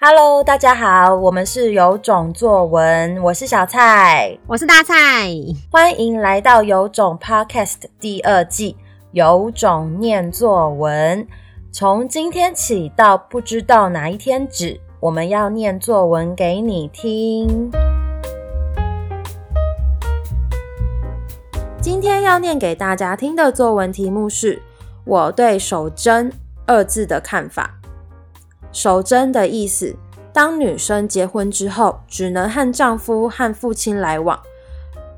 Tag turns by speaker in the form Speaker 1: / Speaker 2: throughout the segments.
Speaker 1: Hello，大家好，我们是有种作文，我是小蔡，
Speaker 2: 我是大蔡，
Speaker 1: 欢迎来到有种 Podcast 第二季，有种念作文。从今天起到不知道哪一天止，我们要念作文给你听。今天要念给大家听的作文题目是我对“守贞”二字的看法。守贞的意思，当女生结婚之后，只能和丈夫和父亲来往。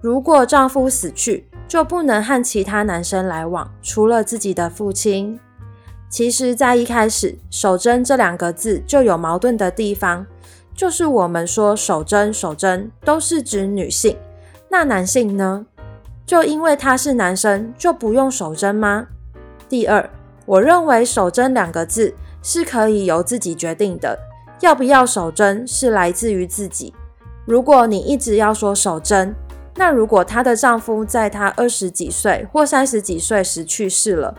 Speaker 1: 如果丈夫死去，就不能和其他男生来往，除了自己的父亲。其实，在一开始，“守贞”这两个字就有矛盾的地方，就是我们说“守贞”“守贞”都是指女性，那男性呢？就因为他是男生，就不用守贞吗？第二，我认为“守贞”两个字。是可以由自己决定的，要不要守贞是来自于自己。如果你一直要说守贞，那如果她的丈夫在她二十几岁或三十几岁时去世了，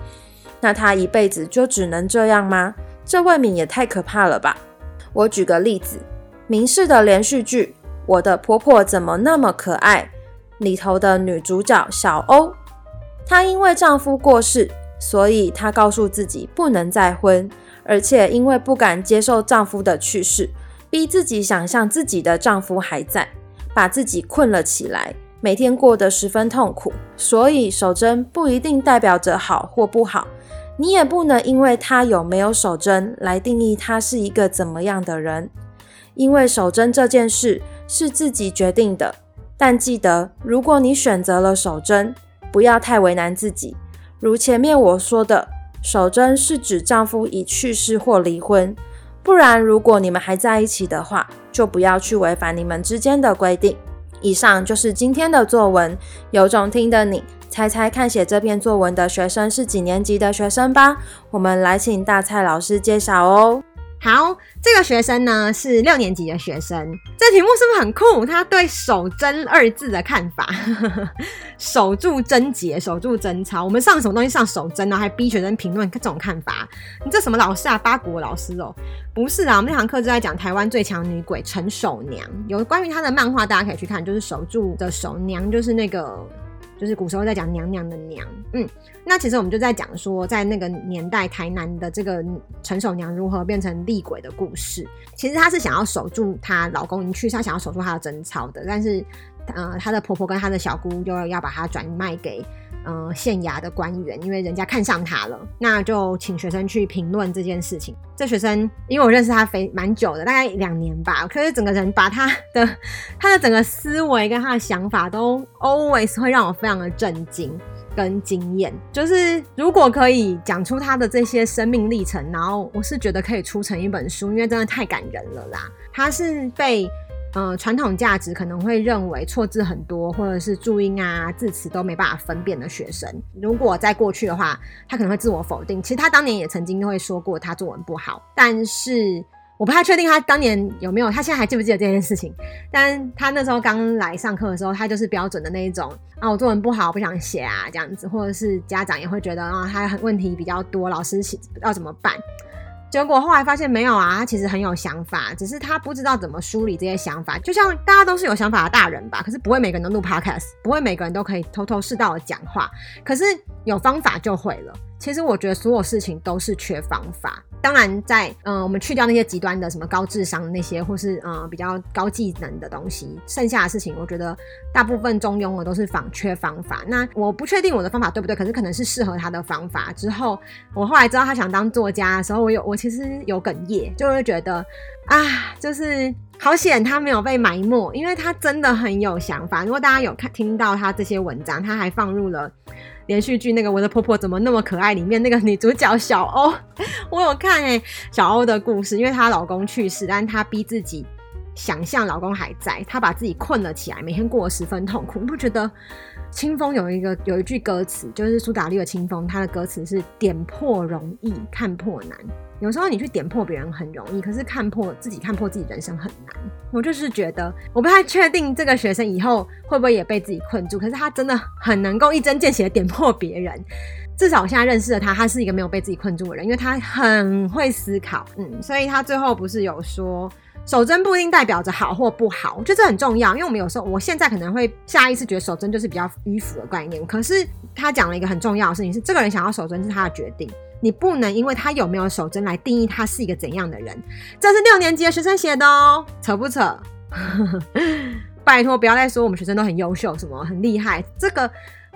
Speaker 1: 那她一辈子就只能这样吗？这未免也太可怕了吧！我举个例子，民视的连续剧《我的婆婆怎么那么可爱》里头的女主角小欧，她因为丈夫过世，所以她告诉自己不能再婚。而且因为不敢接受丈夫的去世，逼自己想象自己的丈夫还在，把自己困了起来，每天过得十分痛苦。所以守贞不一定代表着好或不好，你也不能因为他有没有守贞来定义他是一个怎么样的人。因为守贞这件事是自己决定的，但记得，如果你选择了守贞，不要太为难自己。如前面我说的。守贞是指丈夫已去世或离婚，不然如果你们还在一起的话，就不要去违反你们之间的规定。以上就是今天的作文，有种听的你猜猜看，写这篇作文的学生是几年级的学生吧？我们来请大蔡老师介绍哦。
Speaker 2: 好，这个学生呢是六年级的学生。这题目是不是很酷？他对“守贞”二字的看法，守住贞洁，守住贞操。我们上什么东西上守贞呢？还逼学生评论这种看法？你这什么老师啊？八国老师哦？不是啊，我们那堂课就在讲台湾最强女鬼陈守娘，有关于她的漫画，大家可以去看，就是守住的守娘，就是那个。就是古时候在讲娘娘的娘，嗯，那其实我们就在讲说，在那个年代台南的这个陈守娘如何变成厉鬼的故事。其实她是想要守住她老公已经去，她想要守住她的贞操的，但是，呃，她的婆婆跟她的小姑就要把她转卖给。嗯，县衙的官员，因为人家看上他了，那就请学生去评论这件事情。这学生，因为我认识他非蛮久的，大概两年吧，可是整个人把他的 他的整个思维跟他的想法都 always 会让我非常的震惊跟惊艳。就是如果可以讲出他的这些生命历程，然后我是觉得可以出成一本书，因为真的太感人了啦。他是被。呃，传统价值可能会认为错字很多，或者是注音啊、字词都没办法分辨的学生，如果在过去的话，他可能会自我否定。其实他当年也曾经会说过他作文不好，但是我不太确定他当年有没有，他现在还记不记得这件事情？但他那时候刚来上课的时候，他就是标准的那一种啊，我作文不好，不想写啊这样子，或者是家长也会觉得啊，他很问题比较多，老师要怎么办？结果后来发现没有啊，他其实很有想法，只是他不知道怎么梳理这些想法。就像大家都是有想法的大人吧，可是不会每个人都录 podcast，不会每个人都可以头头是道的讲话，可是有方法就会了。其实我觉得所有事情都是缺方法。当然在，嗯，我们去掉那些极端的什么高智商那些，或是嗯比较高技能的东西，剩下的事情，我觉得大部分中庸的都是仿缺方法。那我不确定我的方法对不对，可是可能是适合他的方法。之后我后来知道他想当作家的时候，我有我其实有哽咽，就会觉得啊，就是好险他没有被埋没，因为他真的很有想法。如果大家有看听到他这些文章，他还放入了。连续剧那个《我的婆婆怎么那么可爱》里面那个女主角小欧，我有看哎、小欧的故事，因为她老公去世，但她逼自己想象老公还在，她把自己困了起来，每天过得十分痛苦。你不觉得？清风有一个有一句歌词，就是苏打绿的《清风》，他的歌词是“点破容易，看破难”。有时候你去点破别人很容易，可是看破自己，看破自己人生很难。我就是觉得，我不太确定这个学生以后会不会也被自己困住，可是他真的很能够一针见血的点破别人。至少我现在认识的他，他是一个没有被自己困住的人，因为他很会思考，嗯，所以他最后不是有说，守贞不一定代表着好或不好，我觉得这很重要，因为我们有时候，我现在可能会下意识觉得守贞就是比较迂腐的概念，可是他讲了一个很重要的事情，是这个人想要守贞是他的决定，你不能因为他有没有守贞来定义他是一个怎样的人，这是六年级的学生写的哦，扯不扯？拜托不要再说我们学生都很优秀，什么很厉害，这个。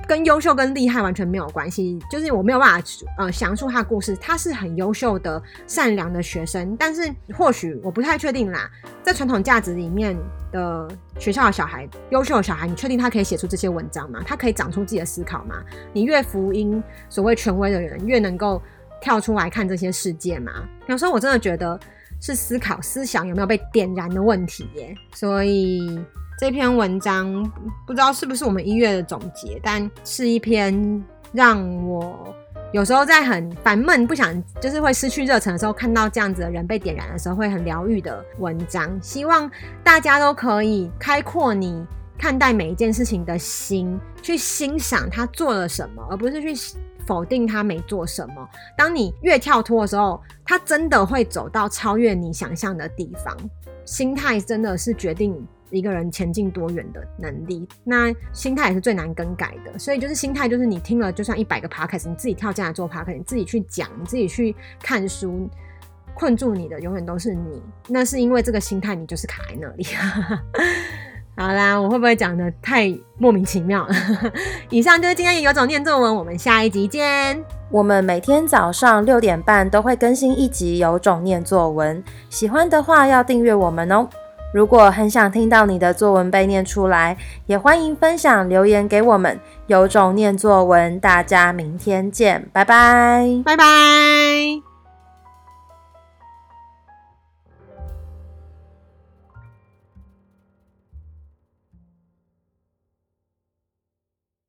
Speaker 2: 跟优秀跟厉害完全没有关系，就是我没有办法呃详述他的故事。他是很优秀的、善良的学生，但是或许我不太确定啦。在传统价值里面的学校的小孩，优秀的小孩，你确定他可以写出这些文章吗？他可以长出自己的思考吗？你越福音所谓权威的人，越能够跳出来看这些世界吗？有时候我真的觉得是思考思想有没有被点燃的问题耶。所以。这篇文章不知道是不是我们一月的总结，但是一篇让我有时候在很烦闷、不想就是会失去热忱的时候，看到这样子的人被点燃的时候，会很疗愈的文章。希望大家都可以开阔你看待每一件事情的心，去欣赏他做了什么，而不是去否定他没做什么。当你越跳脱的时候，他真的会走到超越你想象的地方。心态真的是决定。一个人前进多远的能力，那心态也是最难更改的。所以就是心态，就是你听了就算一百个 podcast，你自己跳进来做 podcast，你自己去讲，你自己去看书，困住你的永远都是你。那是因为这个心态，你就是卡在那里。好啦，我会不会讲的太莫名其妙了？以上就是今天的有种念作文，我们下一集见。
Speaker 1: 我们每天早上六点半都会更新一集有种念作文，喜欢的话要订阅我们哦。如果很想听到你的作文被念出来，也欢迎分享留言给我们。有种念作文，大家明天见，拜拜，
Speaker 2: 拜拜。